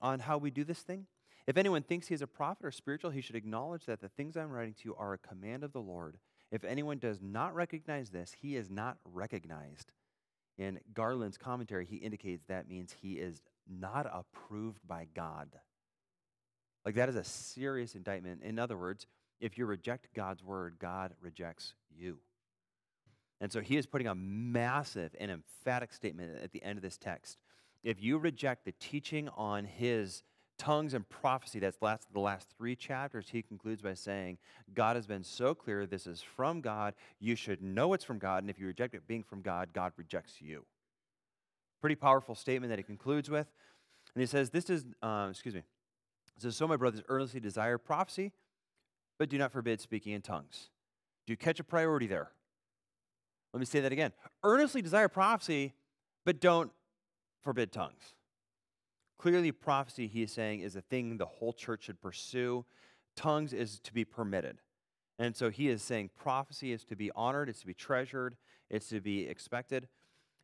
on how we do this thing. If anyone thinks he is a prophet or spiritual, he should acknowledge that the things I'm writing to you are a command of the Lord If anyone does not recognize this, he is not recognized. In Garland's commentary, he indicates that means he is not approved by God. Like that is a serious indictment. In other words, if you reject God's word, God rejects you. And so he is putting a massive and emphatic statement at the end of this text. If you reject the teaching on his tongues and prophecy that's lasted the last three chapters, he concludes by saying, God has been so clear this is from God. You should know it's from God. And if you reject it being from God, God rejects you. Pretty powerful statement that he concludes with. And he says, This is, uh, excuse me, it says, So my brothers earnestly desire prophecy, but do not forbid speaking in tongues. Do you catch a priority there? Let me say that again. Earnestly desire prophecy, but don't forbid tongues. Clearly, prophecy, he is saying, is a thing the whole church should pursue. Tongues is to be permitted. And so he is saying prophecy is to be honored, it's to be treasured, it's to be expected.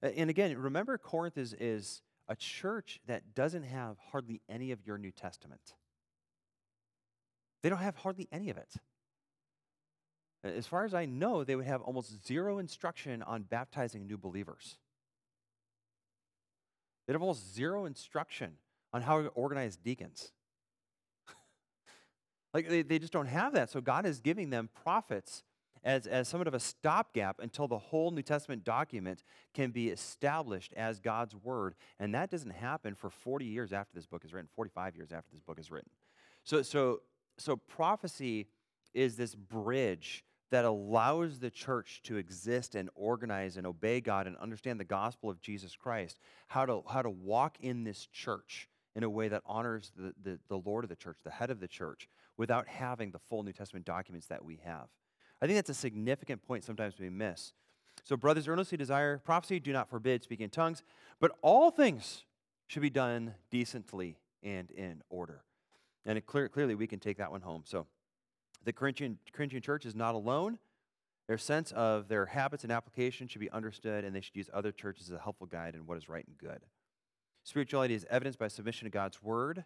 And again, remember, Corinth is, is a church that doesn't have hardly any of your New Testament. They don't have hardly any of it. As far as I know, they would have almost zero instruction on baptizing new believers. They'd have almost zero instruction on how to organize deacons. *laughs* like they, they just don't have that. So God is giving them prophets as, as somewhat of a stopgap until the whole New Testament document can be established as God's word. And that doesn't happen for 40 years after this book is written, 45 years after this book is written. So, so, so prophecy is this bridge that allows the church to exist and organize and obey God and understand the gospel of Jesus Christ, how to, how to walk in this church in a way that honors the, the, the Lord of the church, the head of the church, without having the full New Testament documents that we have. I think that's a significant point sometimes we miss. So, brothers, earnestly desire prophecy, do not forbid speaking in tongues, but all things should be done decently and in order. And clear, clearly, we can take that one home. So, the Corinthian, Corinthian church is not alone. Their sense of their habits and application should be understood, and they should use other churches as a helpful guide in what is right and good. Spirituality is evidenced by submission to God's word.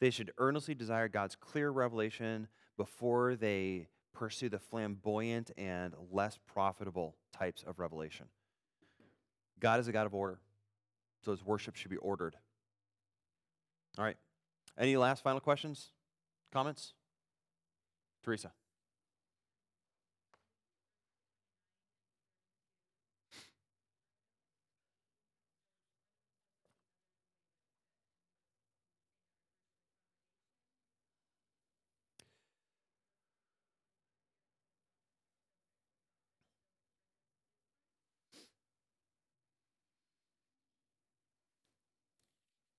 They should earnestly desire God's clear revelation before they pursue the flamboyant and less profitable types of revelation. God is a God of order, so his worship should be ordered. All right. Any last final questions? Comments? Teresa.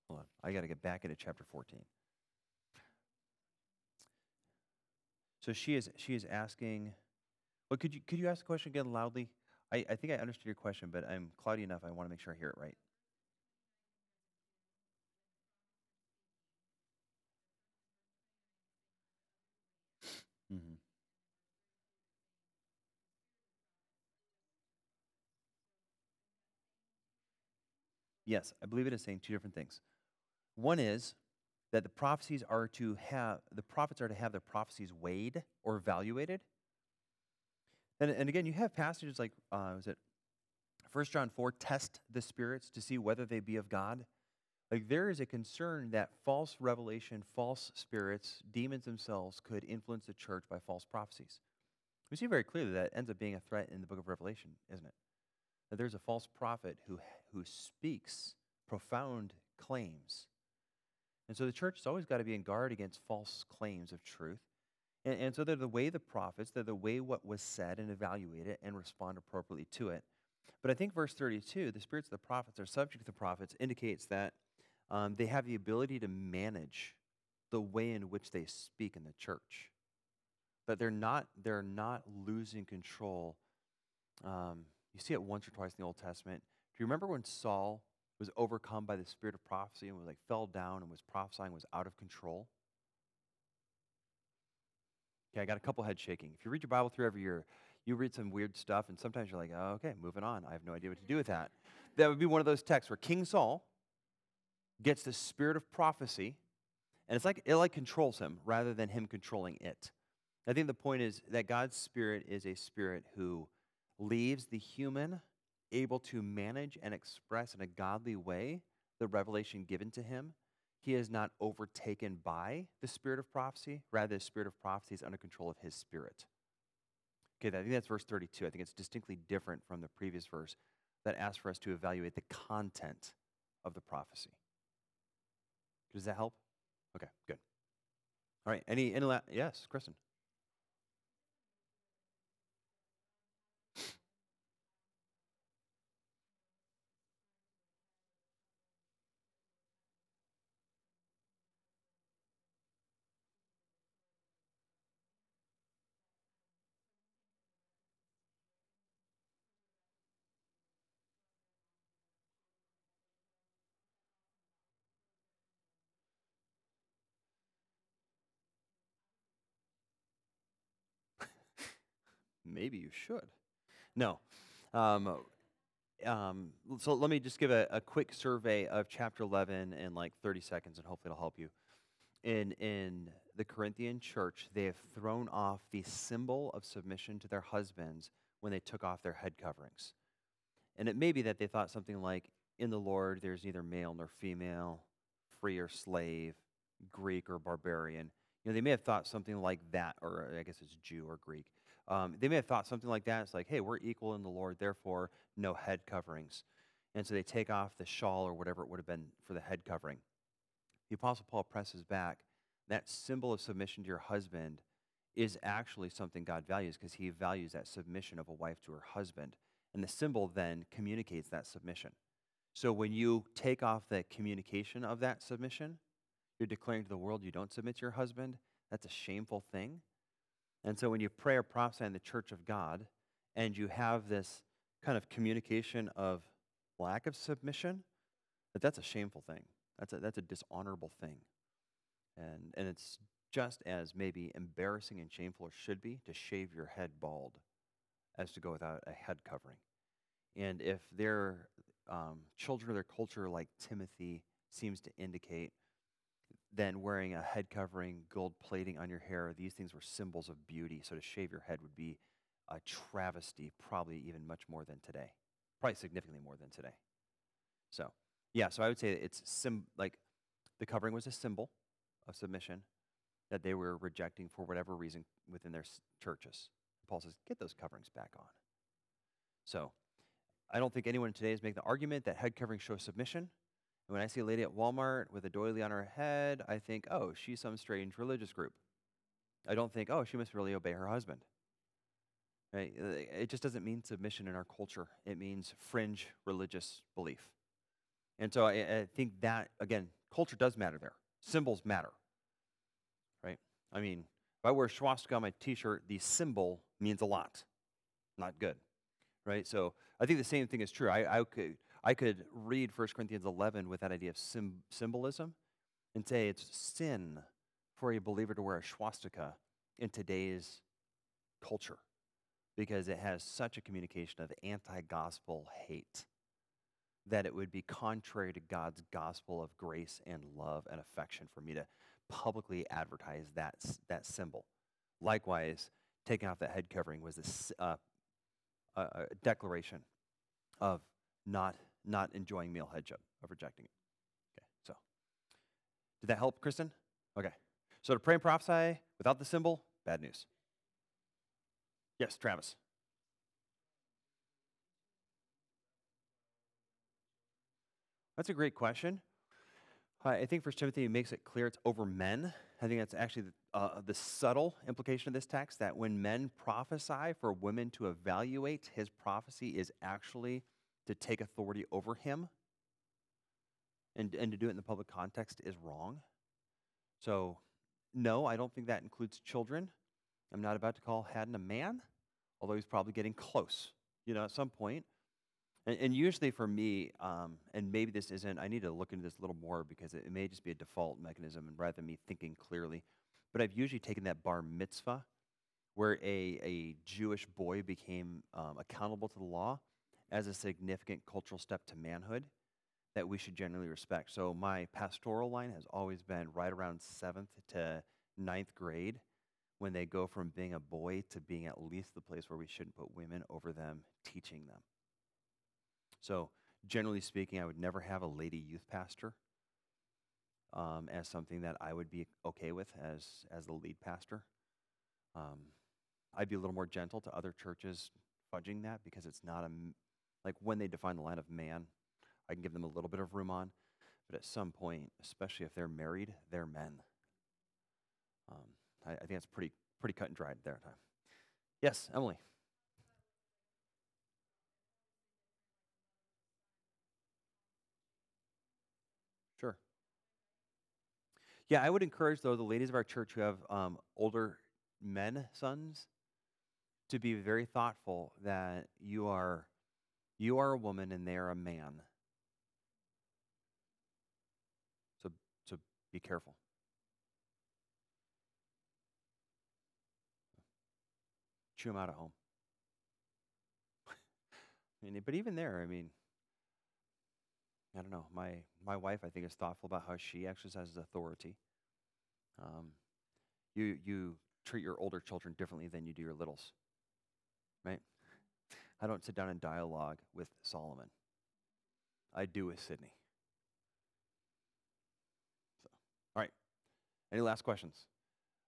Hold on. I got to get back into chapter 14. So she is she is asking. Well, could you could you ask the question again loudly? I, I think I understood your question, but I'm cloudy enough. I want to make sure I hear it right. Mm-hmm. Yes, I believe it is saying two different things. One is that the prophecies are to have the prophets are to have their prophecies weighed or evaluated. And, and again, you have passages like uh, was it First John four, test the spirits to see whether they be of God. Like there is a concern that false revelation, false spirits, demons themselves could influence the church by false prophecies. We see very clearly that ends up being a threat in the book of Revelation, isn't it? That there's a false prophet who, who speaks profound claims and so the church has always got to be in guard against false claims of truth. And, and so they're the way the prophets, they're the way what was said and evaluate it and respond appropriately to it. But I think verse 32, the spirits of the prophets are subject to the prophets, indicates that um, they have the ability to manage the way in which they speak in the church. That they're not, they're not losing control. Um, you see it once or twice in the Old Testament. Do you remember when Saul was overcome by the spirit of prophecy and was like fell down and was prophesying was out of control. Okay i got a couple head shaking. If you read your bible through every year you read some weird stuff and sometimes you're like oh, okay moving on. I have no idea what to do with that. That would be one of those texts where king saul gets the spirit of prophecy and it's like it like controls him rather than him controlling it. I think the point is that God's Spirit is a spirit who leaves the human able to manage and express in a godly way the revelation given to him. He is not overtaken by the spirit of prophecy. Rather, the spirit of prophecy is under control of his spirit. Okay, I think that's verse 32. I think it's distinctly different from the previous verse that asks for us to evaluate the content of the prophecy. Does that help? Okay, good. All right, any, any la- yes, Kristen. Maybe you should. No. Um, um, so let me just give a, a, quick survey of chapter 11 in like 30 seconds, and hopefully it'll help you. In, in the Corinthian church, they have thrown off the symbol of submission to their husbands when they took off their head coverings. And it may be that they thought something like, in the Lord, there's neither male nor female, free or slave, Greek or barbarian. You know, they may have thought something like that, or I guess it's Jew or Greek. Um, they may have thought something like that. It's like, hey, we're equal in the Lord, therefore, no head coverings. And so they take off the shawl or whatever it would have been for the head covering. The Apostle Paul presses back that symbol of submission to your husband is actually something God values because he values that submission of a wife to her husband. And the symbol then communicates that submission. So when you take off the communication of that submission, you're declaring to the world you don't submit to your husband. That's a shameful thing. And so when you pray or prophesy in the church of God and you have this kind of communication of lack of submission, that that's a shameful thing. That's a, that's a dishonorable thing. And, and it's just as maybe embarrassing and shameful should be to shave your head bald as to go without a head covering. And if their um, children of their culture, like Timothy seems to indicate, then wearing a head covering, gold plating on your hair. These things were symbols of beauty. So to shave your head would be a travesty, probably even much more than today, probably significantly more than today. So, yeah, so I would say it's sim- like the covering was a symbol of submission that they were rejecting for whatever reason within their s- churches. Paul says, get those coverings back on. So, I don't think anyone today is making the argument that head covering shows submission. And when I see a lady at Walmart with a doily on her head, I think, oh, she's some strange religious group. I don't think, oh, she must really obey her husband. Right? Uh, it just doesn't mean submission in our culture. It means fringe religious belief. And so I, I think that, again, culture does matter there. Symbols matter. Right? I mean, if I wear a swastika on my t shirt, the symbol means a lot. Not good. Right? So I think the same thing is true. I, I could I could read 1 Corinthians 11 with that idea of symbolism and say it's sin for a believer to wear a swastika in today's culture because it has such a communication of anti gospel hate that it would be contrary to God's gospel of grace and love and affection for me to publicly advertise that, that symbol. Likewise, taking off that head covering was uh, a declaration of not not enjoying male headship, of rejecting it. Okay, so did that help, Kristen? Okay. So to pray and prophesy without the symbol, bad news. Yes, Travis. That's a great question. I think First Timothy makes it clear it's over men. I think that's actually the, uh, the subtle implication of this text that when men prophesy, for women to evaluate his prophecy is actually to take authority over him and, and to do it in the public context is wrong. So, no, I don't think that includes children. I'm not about to call Haddon a man, although he's probably getting close, you know, at some point. And, and usually for me, um, and maybe this isn't, I need to look into this a little more because it, it may just be a default mechanism and rather than me thinking clearly. But I've usually taken that bar mitzvah where a, a Jewish boy became um, accountable to the law as a significant cultural step to manhood that we should generally respect. So my pastoral line has always been right around seventh to ninth grade when they go from being a boy to being at least the place where we shouldn't put women over them, teaching them. So, generally speaking, I would never have a lady youth pastor um, as something that I would be okay with as, as the lead pastor. Um, I'd be a little more gentle to other churches fudging that because it's not a, like when they define the line of man, I can give them a little bit of room on. But at some point, especially if they're married, they're men. Um, I, I, think that's pretty, pretty cut and dried there. Yes, Emily. Sure. Yeah, I would encourage, though, the ladies of our church who have um, older men sons to be very thoughtful that you are you are a woman and they are a man. So so be careful. Chew them out at home. *laughs* I mean, but even there, I mean, I don't know. My my wife, I think, is thoughtful about how she exercises authority. Um, you you treat your older children differently than you do your littles right? I don't sit down and dialogue with Solomon. I do with Sydney. So, all right. Any last questions?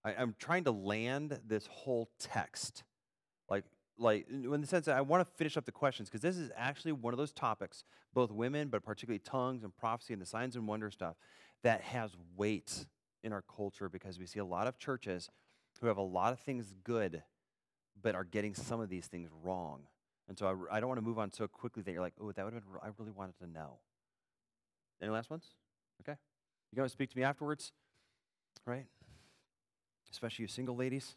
I, I'm trying to land this whole text, like, like in the sense that I want to finish up the questions because this is actually one of those topics, both women, but particularly tongues and prophecy and the signs and wonder stuff, that has weight in our culture because we see a lot of churches who have a lot of things good but are getting some of these things wrong. And so I, I don't want to move on so quickly that you're like, oh, that would have been, I really wanted to know. Any last ones? Okay. You to speak to me afterwards? Right? Especially you single ladies.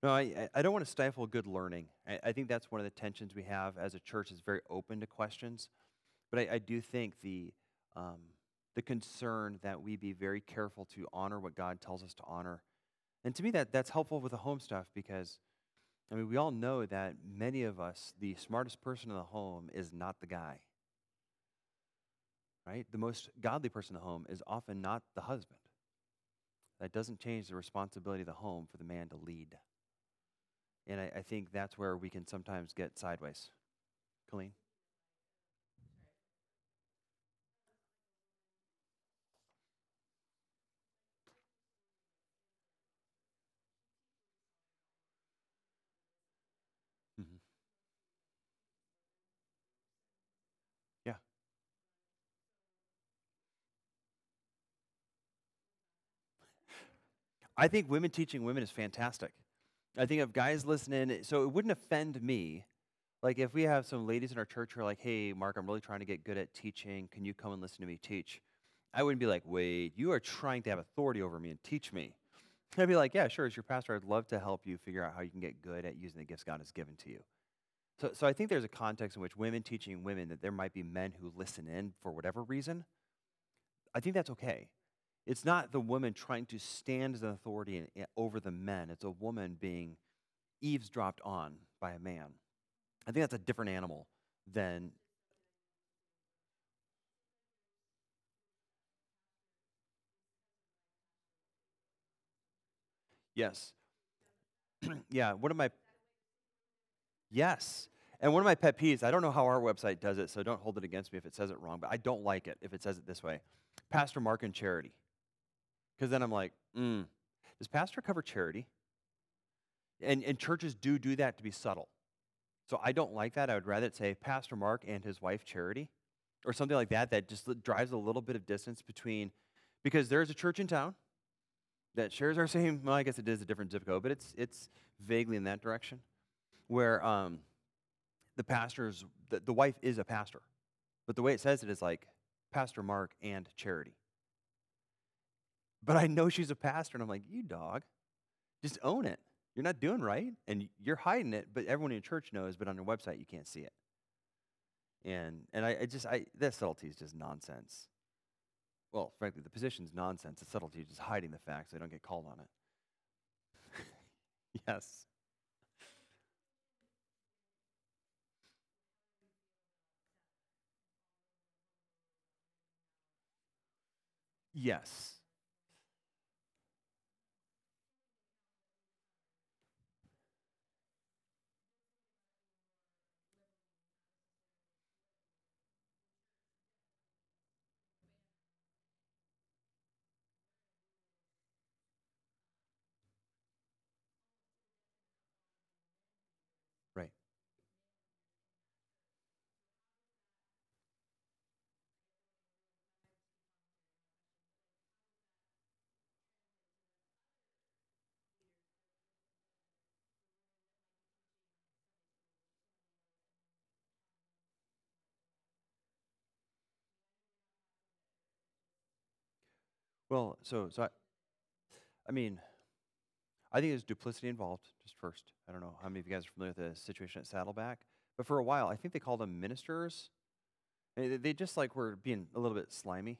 No, I, I don't want to stifle good learning. I, I think that's one of the tensions we have as a church is very open to questions. But I, I do think the, um, the concern that we be very careful to honor what God tells us to honor and to me, that, that's helpful with the home stuff because, I mean, we all know that many of us, the smartest person in the home is not the guy. Right? The most godly person in the home is often not the husband. That doesn't change the responsibility of the home for the man to lead. And I, I think that's where we can sometimes get sideways. Colleen? I think women teaching women is fantastic. I think if guys listening, so it wouldn't offend me. Like if we have some ladies in our church who are like, hey, Mark, I'm really trying to get good at teaching. Can you come and listen to me teach? I wouldn't be like, wait, you are trying to have authority over me and teach me. *laughs* I'd be like, yeah, sure, as your pastor, I'd love to help you figure out how you can get good at using the gifts God has given to you. So, so I think there's a context in which women teaching women that there might be men who listen in for whatever reason. I think that's okay. It's not the woman trying to stand as an authority over the men, it's a woman being eavesdropped on by a man. I think that's a different animal than. Yes. *clears throat* yeah, one of my. Yes. And one of my pet peeves, I don't know how our website does it, so don't hold it against me if it says it wrong, but I don't like it if it says it this way Pastor Mark and Charity. Because then I'm like, mm, does pastor cover charity? And, and churches do do that to be subtle. So I don't like that. I would rather it say Pastor Mark and his wife Charity or something like that that just drives a little bit of distance between, because there's a church in town that shares our *laughs* same, well, I guess it is a different zip code, but it's, it's vaguely in that direction, where um, the pastor's, the, the wife is a pastor. But the way it says it is like Pastor Mark and Charity. But I know she's a pastor, and I'm like, you dog, just own it. You're not doing right, and you're hiding it, but everyone in your church knows, but on your website, you can't see it. And, and I, I just, I, that subtlety is just nonsense. Well, frankly, the position's nonsense. The subtlety is just hiding the facts so they don't get called on it. *laughs* yes. Yes. Well, so so I, I mean, I think there's duplicity involved. Just first, I don't know how many of you guys are familiar with the situation at Saddleback, but for a while, I think they called them ministers. They, just like were being a little bit slimy,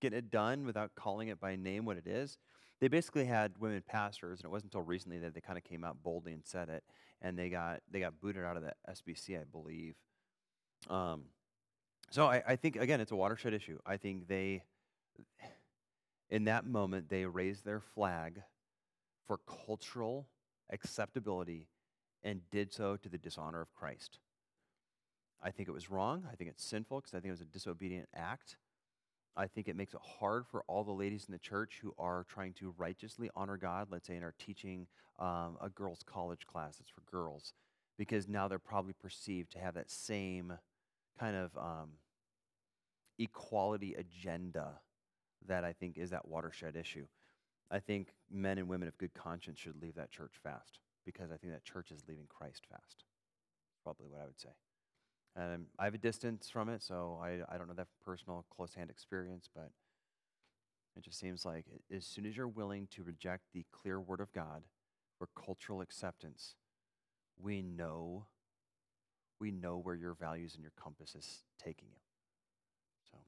getting it done without calling it by name what it is. They basically had women pastors, and it wasn't until recently that they kind of came out boldly and said it, and they got they got booted out of the SBC, I believe. Um, so I, I think again, it's a watershed issue. I think they, in that moment, they raised their flag for cultural acceptability and did so to the dishonor of Christ. I think it was wrong. I think it's sinful because I think it was a disobedient act. I think it makes it hard for all the ladies in the church who are trying to righteously honor God, let's say, and are teaching um, a girls' college class that's for girls, because now they're probably perceived to have that same kind of um, equality agenda that I think is that watershed issue. I think men and women of good conscience should leave that church fast because I think that church is leaving Christ fast. Probably what I would say. Um, I have a distance from it, so I, I don't know that from personal close hand experience, but it just seems like as soon as you're willing to reject the clear word of God for cultural acceptance, we know we know where your values and your compass is taking you. So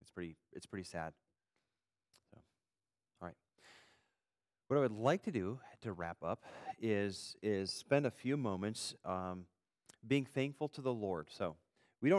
it's pretty it's pretty sad. So all right. What I would like to do to wrap up is is spend a few moments um, being thankful to the Lord. So